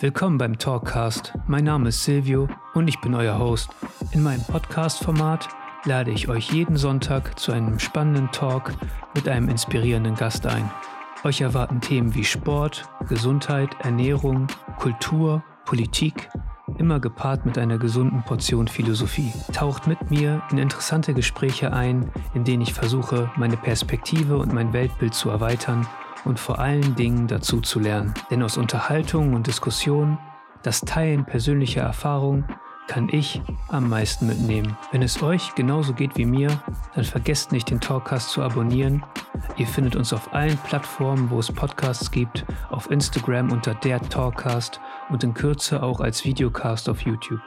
Willkommen beim Talkcast. Mein Name ist Silvio und ich bin euer Host. In meinem Podcast-Format lade ich euch jeden Sonntag zu einem spannenden Talk mit einem inspirierenden Gast ein. Euch erwarten Themen wie Sport, Gesundheit, Ernährung, Kultur, Politik, immer gepaart mit einer gesunden Portion Philosophie. Taucht mit mir in interessante Gespräche ein, in denen ich versuche, meine Perspektive und mein Weltbild zu erweitern und vor allen Dingen dazu zu lernen. Denn aus Unterhaltung und Diskussion, das Teilen persönlicher Erfahrungen, kann ich am meisten mitnehmen. Wenn es euch genauso geht wie mir, dann vergesst nicht, den Talkcast zu abonnieren. Ihr findet uns auf allen Plattformen, wo es Podcasts gibt, auf Instagram unter der Talkcast und in Kürze auch als Videocast auf YouTube.